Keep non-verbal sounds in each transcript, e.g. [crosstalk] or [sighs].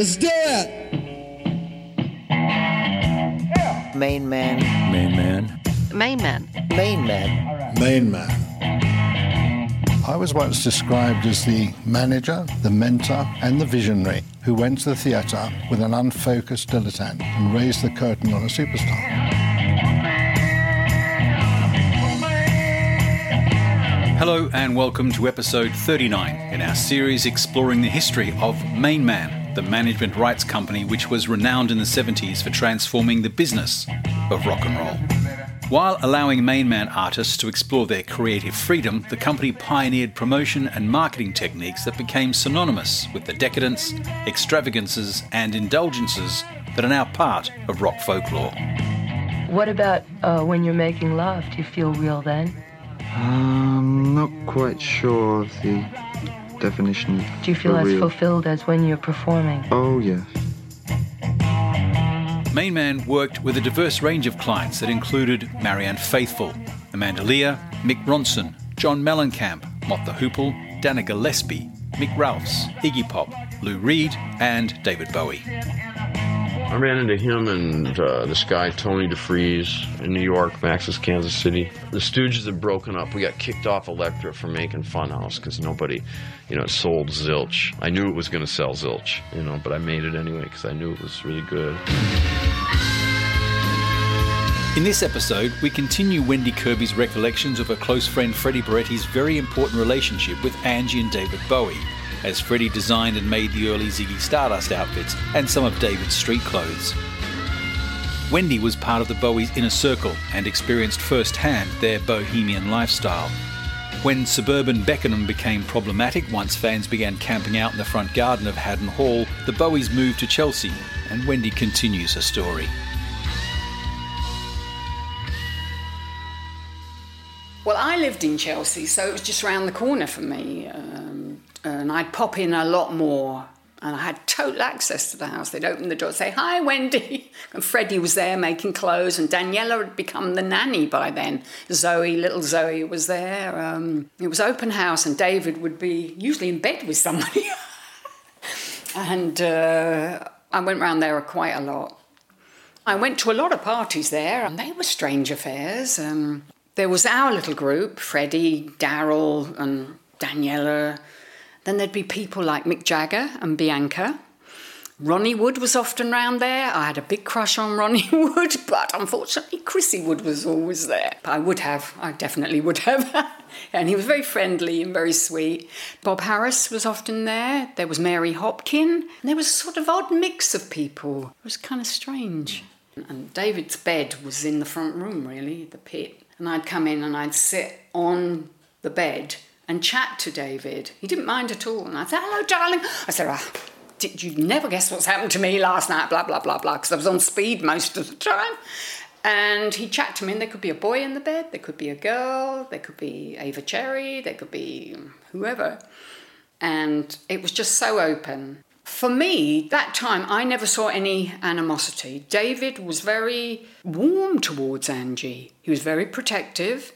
Let's do it. Main man. Main man. Main man. Main man. Main man. I was once described as the manager, the mentor, and the visionary who went to the theatre with an unfocused dilettante and raised the curtain on a superstar. Hello and welcome to episode 39 in our series exploring the history of Main Man, the management rights company which was renowned in the 70s for transforming the business of rock and roll. While allowing Main Man artists to explore their creative freedom, the company pioneered promotion and marketing techniques that became synonymous with the decadence, extravagances, and indulgences that are now part of rock folklore. What about uh, when you're making love? Do you feel real then? I'm not quite sure of the definition. Do you feel as real. fulfilled as when you're performing? Oh, yes. Main Man worked with a diverse range of clients that included Marianne Faithfull, Amanda Lear, Mick Ronson, John Mellencamp, Mott the Hoople, Dana Gillespie, Mick Ralphs, Iggy Pop, Lou Reed, and David Bowie. I ran into him and uh, this guy, Tony DeFries, in New York, Max's Kansas City. The Stooges had broken up. We got kicked off Elektra for making Funhouse because nobody, you know, sold Zilch. I knew it was going to sell Zilch, you know, but I made it anyway because I knew it was really good. In this episode, we continue Wendy Kirby's recollections of her close friend Freddie Burretti's very important relationship with Angie and David Bowie, as Freddie designed and made the early Ziggy Stardust outfits and some of David's street clothes. Wendy was part of the Bowies' inner circle and experienced firsthand their bohemian lifestyle. When suburban Beckenham became problematic once fans began camping out in the front garden of Haddon Hall, the Bowies moved to Chelsea, and Wendy continues her story. Well, I lived in Chelsea, so it was just round the corner for me. Um, and I'd pop in a lot more. And I had total access to the house. They'd open the door say, Hi, Wendy. [laughs] And Freddie was there making clothes, and Daniela had become the nanny by then. Zoe, little Zoe, was there. Um, it was open house, and David would be usually in bed with somebody. [laughs] and uh, I went round there quite a lot. I went to a lot of parties there, and they were strange affairs. Um, there was our little group Freddie, Daryl, and Daniela. Then there'd be people like Mick Jagger and Bianca. Ronnie Wood was often round there. I had a big crush on Ronnie [laughs] Wood, but unfortunately, Chrissy Wood was always there. I would have, I definitely would have. [laughs] and he was very friendly and very sweet. Bob Harris was often there. There was Mary Hopkin. There was a sort of odd mix of people. It was kind of strange. And David's bed was in the front room, really, the pit. And I'd come in and I'd sit on the bed and chat to David. He didn't mind at all. And I said, hello, darling. I said, ah, did you never guess what's happened to me last night? Blah, blah, blah, blah. Because I was on speed most of the time. And he chatted to me, and there could be a boy in the bed, there could be a girl, there could be Ava Cherry, there could be whoever. And it was just so open. For me, that time, I never saw any animosity. David was very warm towards Angie. He was very protective,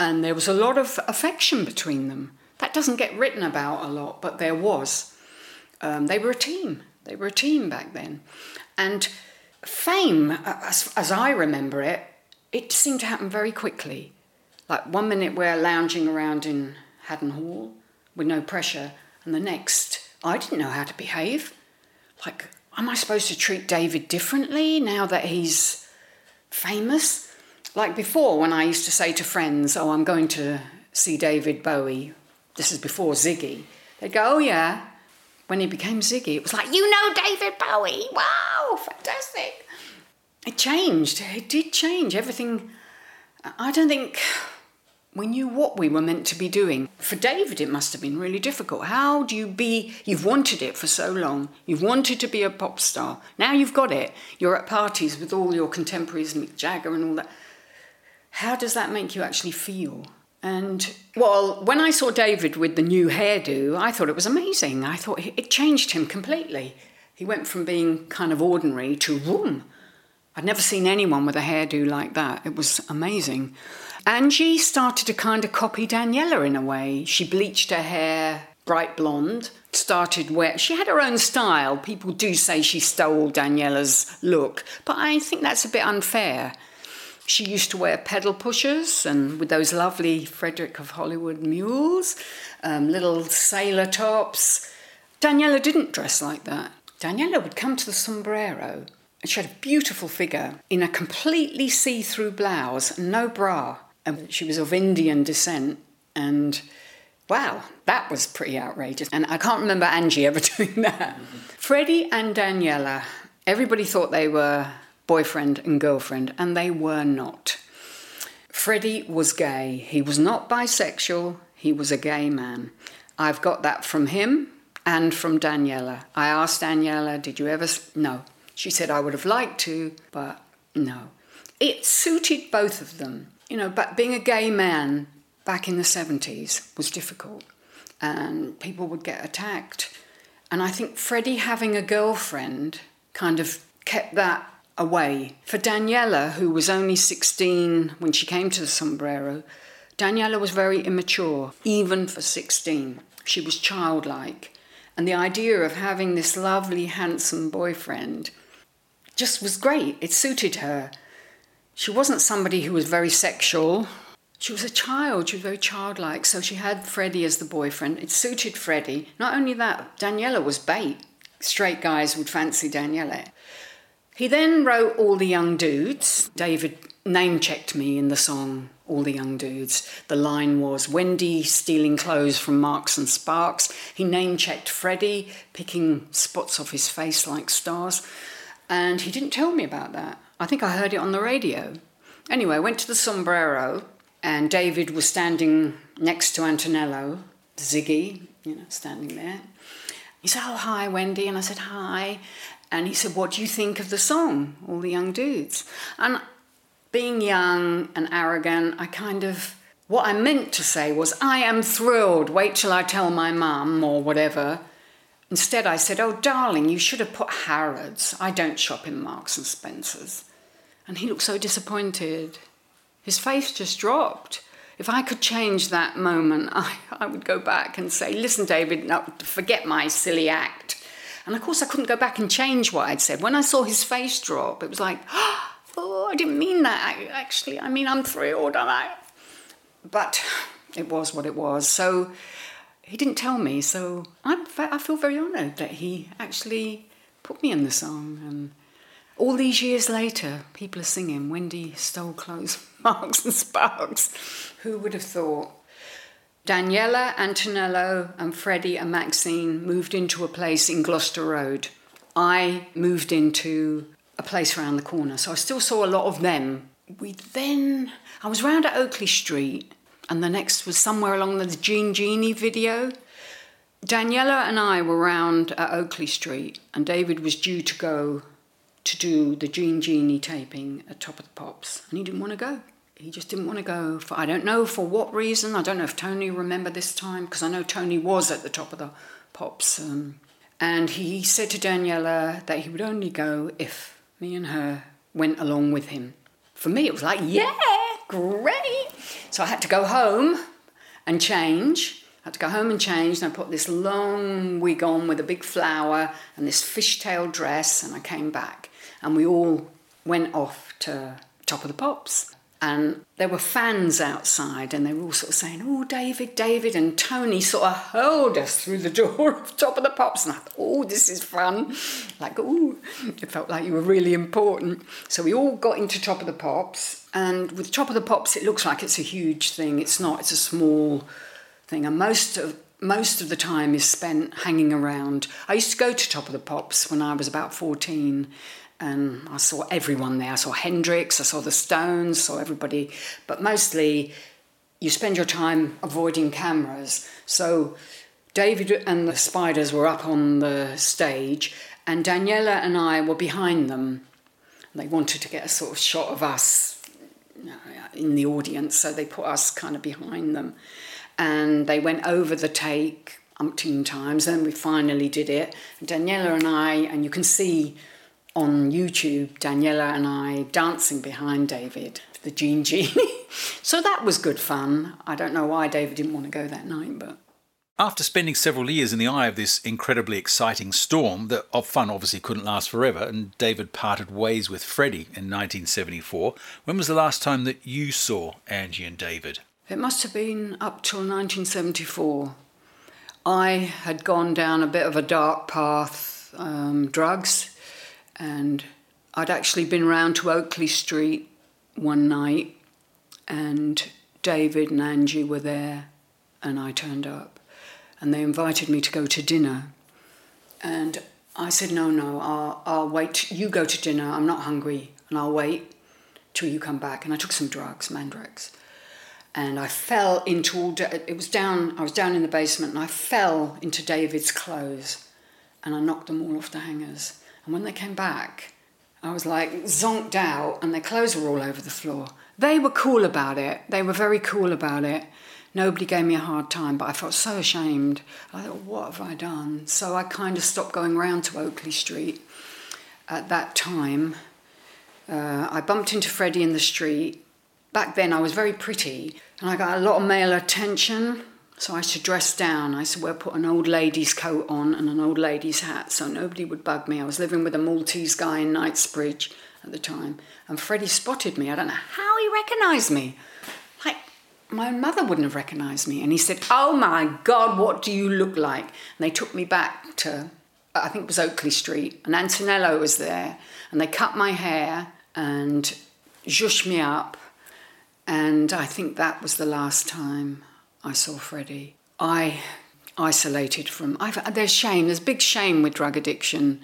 and there was a lot of affection between them. That doesn't get written about a lot, but there was. Um, they were a team. They were a team back then. And fame, as, as I remember it, it seemed to happen very quickly. Like one minute we're lounging around in Haddon Hall with no pressure, and the next, I didn't know how to behave. Like, am I supposed to treat David differently now that he's famous? Like before, when I used to say to friends, Oh, I'm going to see David Bowie, this is before Ziggy, they'd go, Oh, yeah. When he became Ziggy, it was like, You know David Bowie, wow, fantastic. It changed, it did change. Everything, I don't think we knew what we were meant to be doing. For David, it must have been really difficult. How do you be, you've wanted it for so long, you've wanted to be a pop star, now you've got it, you're at parties with all your contemporaries, Mick Jagger and all that. How does that make you actually feel? And well, when I saw David with the new hairdo, I thought it was amazing. I thought it changed him completely. He went from being kind of ordinary to boom. I'd never seen anyone with a hairdo like that. It was amazing. Angie started to kind of copy Daniela in a way. She bleached her hair bright blonde, started where she had her own style. People do say she stole Daniela's look, but I think that's a bit unfair. She used to wear pedal pushers and with those lovely Frederick of Hollywood mules, um, little sailor tops. Daniela didn't dress like that. Daniela would come to the sombrero and she had a beautiful figure in a completely see through blouse, no bra. And she was of Indian descent and Wow, that was pretty outrageous. And I can't remember Angie ever [laughs] doing that. Freddie and Daniela, everybody thought they were boyfriend and girlfriend, and they were not. Freddie was gay. He was not bisexual, he was a gay man. I've got that from him and from Daniela. I asked Daniela, Did you ever? No. She said, I would have liked to, but no. It suited both of them. You know, but being a gay man back in the 70s was difficult and people would get attacked. And I think Freddie having a girlfriend kind of kept that away. For Daniela, who was only 16 when she came to the sombrero, Daniela was very immature, even for 16. She was childlike. And the idea of having this lovely, handsome boyfriend just was great. It suited her. She wasn't somebody who was very sexual she was a child, she was very childlike, so she had Freddie as the boyfriend. It suited Freddie. Not only that, Daniela was bait. Straight guys would fancy Daniela. He then wrote All the Young Dudes. David name checked me in the song All the Young Dudes. The line was Wendy stealing clothes from Marks and Sparks. He name checked Freddie, picking spots off his face like stars. And he didn't tell me about that. I think I heard it on the radio. Anyway, I went to the sombrero and David was standing next to Antonello, Ziggy, you know, standing there. He said, Oh, hi, Wendy. And I said, Hi. And he said, What do you think of the song, All the Young Dudes? And being young and arrogant, I kind of, what I meant to say was, I am thrilled. Wait till I tell my mum or whatever. Instead, I said, Oh, darling, you should have put Harrods. I don't shop in Marks and Spencer's. And he looked so disappointed. His face just dropped. If I could change that moment, [laughs] I, I would go back and say, Listen, David, no, forget my silly act. And of course, I couldn't go back and change what I'd said. When I saw his face drop, it was like, [gasps] Oh, I didn't mean that. Actually, I mean, I'm thrilled. And I... But it was what it was. So he didn't tell me. So I'm, I feel very honoured that he actually put me in the song. And all these years later, people are singing Wendy stole clothes [laughs] Marks and Sparks. Who would have thought? Daniela, Antonello, and Freddie and Maxine moved into a place in Gloucester Road. I moved into a place around the corner, so I still saw a lot of them. We then, I was round at Oakley Street, and the next was somewhere along the Jean Genie video. Daniela and I were round at Oakley Street, and David was due to go to do the Jean Genie taping at Top of the Pops, and he didn't want to go. He just didn't want to go for I don't know for what reason. I don't know if Tony remember this time because I know Tony was at the Top of the Pops, um, and he said to Daniela that he would only go if me and her went along with him. For me, it was like, yeah, great. So I had to go home and change. I had to go home and change, and I put this long wig on with a big flower and this fishtail dress, and I came back and we all went off to Top of the Pops. And there were fans outside, and they were all sort of saying, Oh, David, David. And Tony sort of hurled us through the [laughs] door of Top of the Pops. And I thought, Oh, this is fun. Like, oh, it felt like you were really important. So we all got into Top of the Pops. And with Top of the Pops, it looks like it's a huge thing. It's not, it's a small thing. And most of most of the time is spent hanging around. I used to go to Top of the Pops when I was about 14 and I saw everyone there. I saw Hendrix, I saw the Stones, saw everybody, but mostly you spend your time avoiding cameras. So David and the Spiders were up on the stage, and Daniela and I were behind them. They wanted to get a sort of shot of us uh, in the audience, so they put us kind of behind them. And they went over the take umpteen times, and we finally did it. Daniela and I, and you can see on YouTube, Daniela and I dancing behind David, the Jean Genie. [laughs] so that was good fun. I don't know why David didn't want to go that night, but After spending several years in the eye of this incredibly exciting storm, the of fun obviously couldn't last forever, and David parted ways with Freddie in 1974, when was the last time that you saw Angie and David? It must have been up till 1974. I had gone down a bit of a dark path, um, drugs, and I'd actually been round to Oakley Street one night, and David and Angie were there, and I turned up and they invited me to go to dinner. And I said, no, no, I'll, I'll wait. You go to dinner. I'm not hungry, and I'll wait till you come back. And I took some drugs, Mandrax. And I fell into all. It was down. I was down in the basement, and I fell into David's clothes, and I knocked them all off the hangers. And when they came back, I was like zonked out, and their clothes were all over the floor. They were cool about it. They were very cool about it. Nobody gave me a hard time, but I felt so ashamed. I thought, what have I done? So I kind of stopped going round to Oakley Street at that time. Uh, I bumped into Freddie in the street. Back then, I was very pretty, and I got a lot of male attention. So I used to dress down. I used to wear, put an old lady's coat on and an old lady's hat, so nobody would bug me. I was living with a Maltese guy in Knightsbridge at the time, and Freddie spotted me. I don't know how he recognised me Like, my mother wouldn't have recognized me. And he said, Oh my God, what do you look like? And they took me back to, I think it was Oakley Street, and Antonello was there. And they cut my hair and zhushed me up. And I think that was the last time I saw Freddie. I isolated from, I've, there's shame, there's big shame with drug addiction.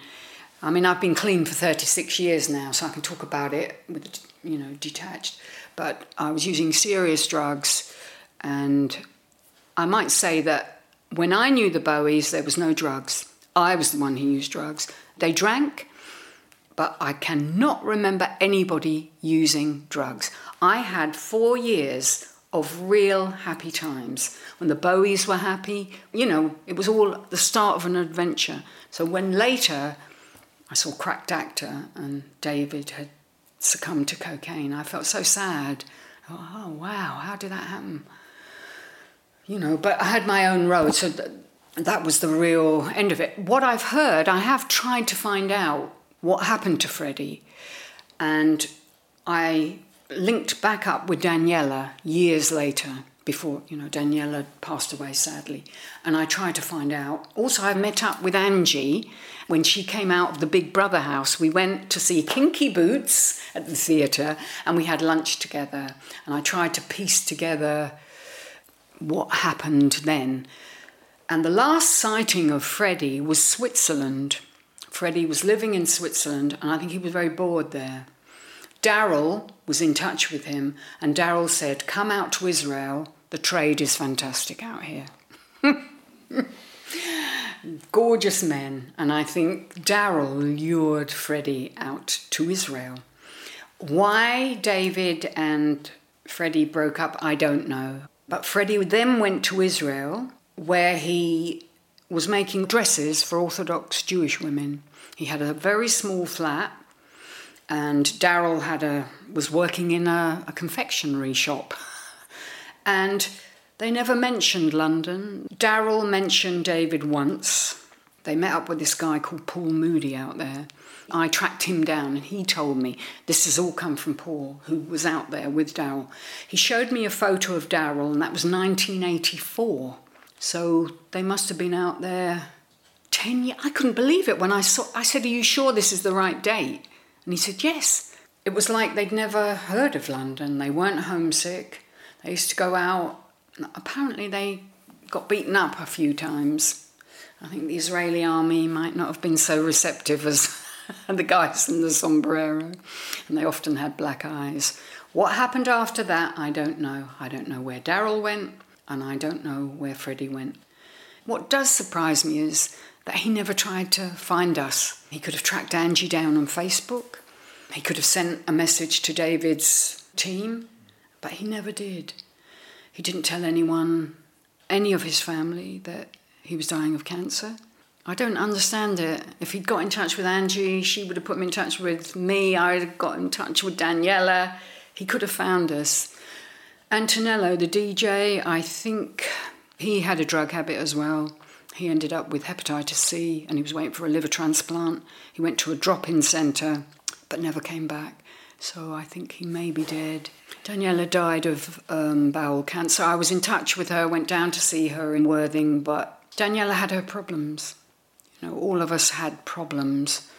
I mean, I've been clean for 36 years now, so I can talk about it with, you know, detached but I was using serious drugs. And I might say that when I knew the Bowies, there was no drugs. I was the one who used drugs. They drank, but I cannot remember anybody using drugs. I had four years of real happy times when the Bowies were happy. You know, it was all the start of an adventure. So when later I saw Cracked Actor and David had succumbed to cocaine. I felt so sad. oh, wow, how did that happen? You know, but I had my own road, so th- that was the real end of it. What I've heard, I have tried to find out what happened to Freddie, and I linked back up with Daniela years later before you know Daniela passed away sadly, and I tried to find out. Also, I met up with Angie when she came out of the Big Brother house. We went to see Kinky Boots at the theatre, and we had lunch together. And I tried to piece together what happened then. And the last sighting of Freddie was Switzerland. Freddie was living in Switzerland, and I think he was very bored there. Daryl was in touch with him, and Daryl said, Come out to Israel the trade is fantastic out here. [laughs] Gorgeous men, and I think Daryl lured Freddie out to Israel. Why David and Freddie broke up, I don't know. But Freddie then went to Israel, where he was making dresses for Orthodox Jewish women. He had a very small flat, and Daryl had a was working in a, a confectionery shop. And they never mentioned London. Daryl mentioned David once. They met up with this guy called Paul Moody out there. I tracked him down and he told me this has all come from Paul, who was out there with Daryl. He showed me a photo of Daryl, and that was 1984. So they must have been out there 10 years. I couldn't believe it when I saw. I said, Are you sure this is the right date? And he said, Yes. It was like they'd never heard of London. They weren't homesick. They used to go out. Apparently, they got beaten up a few times. I think the Israeli army might not have been so receptive as [laughs] the guys in the sombrero, and they often had black eyes. What happened after that, I don't know. I don't know where Daryl went, and I don't know where Freddie went. What does surprise me is that he never tried to find us. He could have tracked Angie down on Facebook. He could have sent a message to David's team. But he never did. He didn't tell anyone, any of his family, that he was dying of cancer. I don't understand it. If he'd got in touch with Angie, she would have put him in touch with me. I'd have got in touch with Daniela. He could have found us. Antonello, the DJ, I think He had a drug habit as well. He ended up with hepatitis C and he was waiting for a liver transplant. He went to a drop in centre but never came back. So I think he may be dead. Daniela died of um, bowel cancer. I was in touch with her, went down to see her in Worthing, but Daniela had her problems. You know, all of us had problems.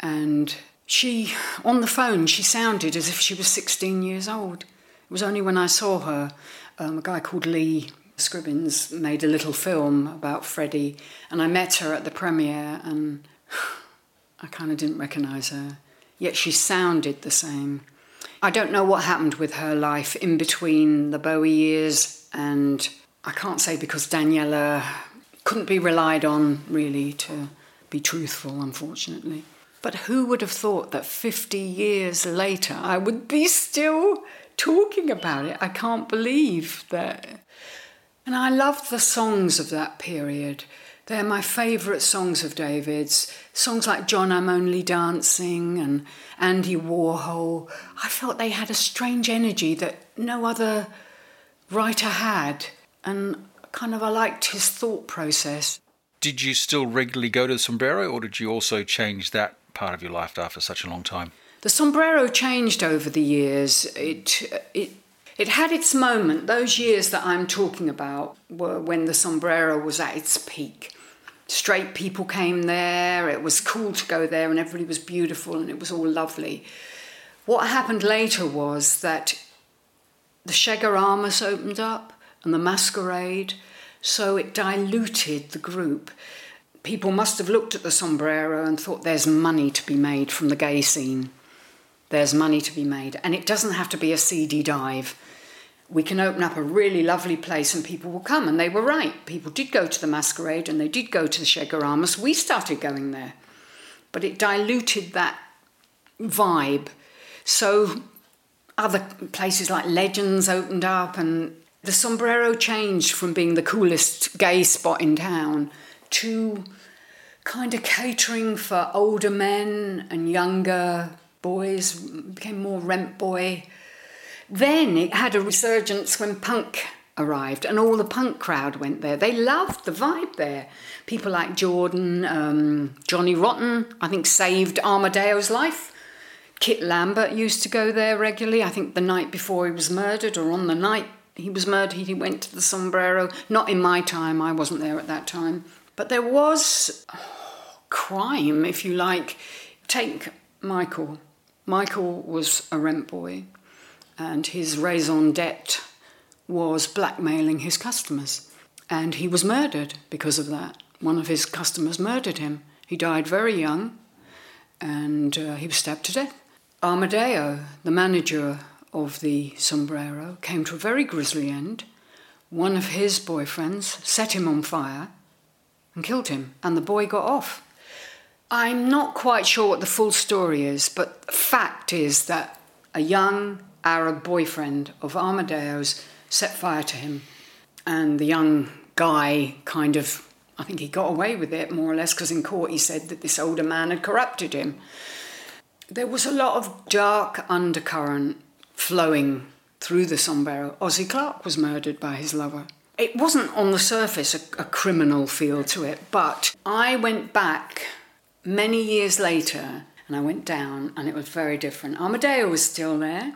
And she, on the phone, she sounded as if she was 16 years old. It was only when I saw her, um, a guy called Lee Scribbins made a little film about Freddie, and I met her at the premiere, and [sighs] I kind of didn't recognise her. Yet she sounded the same. I don't know what happened with her life in between the Bowie years, and I can't say because Daniela couldn't be relied on really to be truthful, unfortunately. But who would have thought that 50 years later I would be still talking about it? I can't believe that. And I love the songs of that period. They're my favourite songs of David's. Songs like John, I'm Only Dancing and Andy Warhol. I felt they had a strange energy that no other writer had. And kind of I liked his thought process. Did you still regularly go to the Sombrero, or did you also change that part of your life after such a long time? The sombrero changed over the years. It it it had its moment. Those years that I'm talking about were when the sombrero was at its peak. Straight people came there. It was cool to go there, and everybody was beautiful, and it was all lovely. What happened later was that the Chaguaramas opened up and the Masquerade, so it diluted the group people must have looked at the sombrero and thought there's money to be made from the gay scene. There's money to be made. And it doesn't have to be a seedy dive. We can open up a really lovely place and people will come. And they were right. People did go to the masquerade and they did go to the Chaguaramas. We started going there. But it diluted that vibe. So other places like Legends opened up and the sombrero changed from being the coolest gay spot in town to kind of catering for older men and younger boys, became more rent boy. Then it had a resurgence when punk arrived and all the punk crowd went there. They loved the vibe there. People like Jordan, um, Johnny Rotten, I think saved Armadeo's life. Kit Lambert used to go there regularly. I think the night before he was murdered or on the night he was murdered, he went to the Sombrero. Not in my time, I wasn't there at that time. But there was crime, if you like. Take Michael. Michael was a rent boy, and his raison d'etre was blackmailing his customers. And he was murdered because of that. One of his customers murdered him. He died very young, and uh, he was stabbed to death. Armadeo, the manager of the sombrero, came to a very grisly end. One of his boyfriends set him on fire and killed him, and the boy got off. I'm not quite sure what the full story is, but the fact is that a young Arab boyfriend of Armadeo's set fire to him, and the young guy kind of, I think he got away with it more or less because in court he said that this older man had corrupted him. There was a lot of dark undercurrent flowing through the sombrero. Ossie Clark was murdered by his lover. It wasn't on the surface a, a criminal feel to it, but I went back many years later and I went down and it was very different. Armadeo was still there.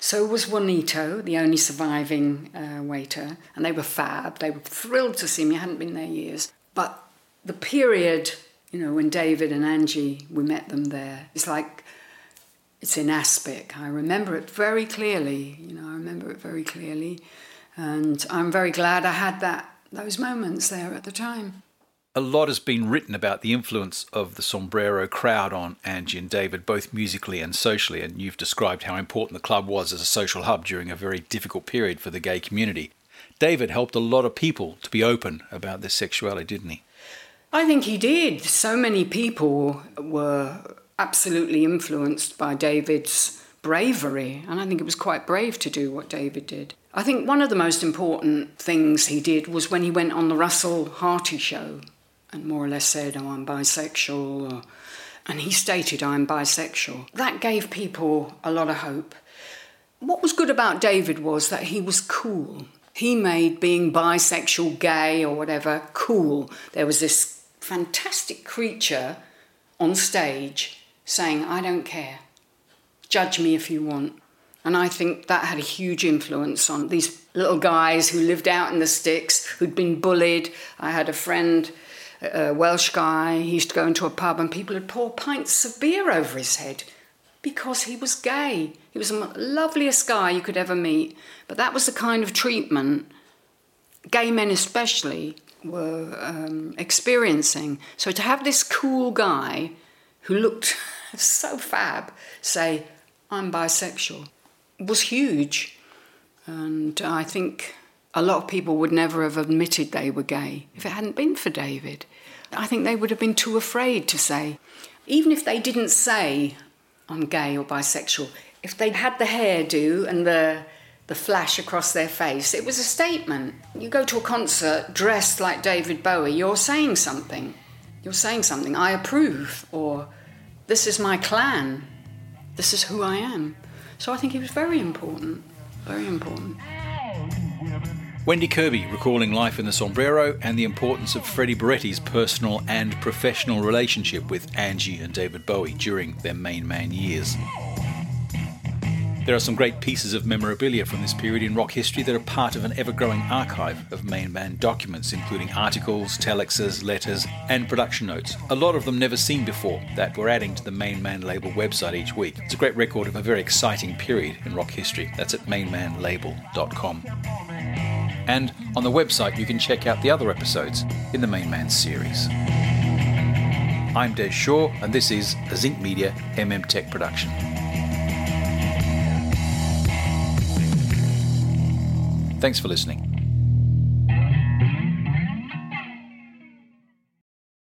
So was Juanito, the only surviving uh, waiter, and they were fab. They were thrilled to see me. I hadn't been there years. But the period, you know, when David and Angie, we met them there, it's like it's in aspic. I remember it very clearly. You know, I remember it very clearly. And I'm very glad I had that those moments there at the time. A lot has been written about the influence of the sombrero crowd on Angie and David, both musically and socially, and you've described how important the club was as a social hub during a very difficult period for the gay community. David helped a lot of people to be open about their sexuality, didn't he? I think he did. So many people were absolutely influenced by David's bravery, and I think it was quite brave to do what David did. I think one of the most important things he did was when he went on the Russell Harty show and more or less said, Oh, I'm bisexual, or, and he stated, I'm bisexual. That gave people a lot of hope. What was good about David was that he was cool. he made being bisexual, gay, or whatever cool. There was this fantastic creature on stage saying, I don't care. Judge me if you want. And I think that had a huge influence on these little guys who lived out in the sticks, who'd been bullied. I had a friend, a Welsh guy, he used to go into a pub and people would pour pints of beer over his head because he was gay. He was the loveliest guy you could ever meet. But that was the kind of treatment gay men, especially, were um, experiencing. So to have this cool guy who looked [laughs] so fab say, I'm bisexual, was huge. And I think a lot of people would never have admitted they were gay if it hadn't been for David. I think they would have been too afraid to say, even if they didn't say, I'm gay or bisexual, if they'd had the hairdo and the the flash across their face, it was a statement. You go to a concert dressed like David Bowie, you're saying something. You're saying something. I approve, or this is my clan. This is who I am. So I think it was very important. Very important. Wendy Kirby recalling life in the sombrero and the importance of Freddie Burretti's personal and professional relationship with Angie and David Bowie during their main man years. There are some great pieces of memorabilia from this period in rock history that are part of an ever growing archive of main man documents, including articles, telexes, letters, and production notes. A lot of them never seen before that we're adding to the Main Man label website each week. It's a great record of a very exciting period in rock history. That's at mainmanlabel.com. And on the website, you can check out the other episodes in the Main Man series. I'm Des Shaw, and this is a Zinc Media MM Tech production. Thanks for listening.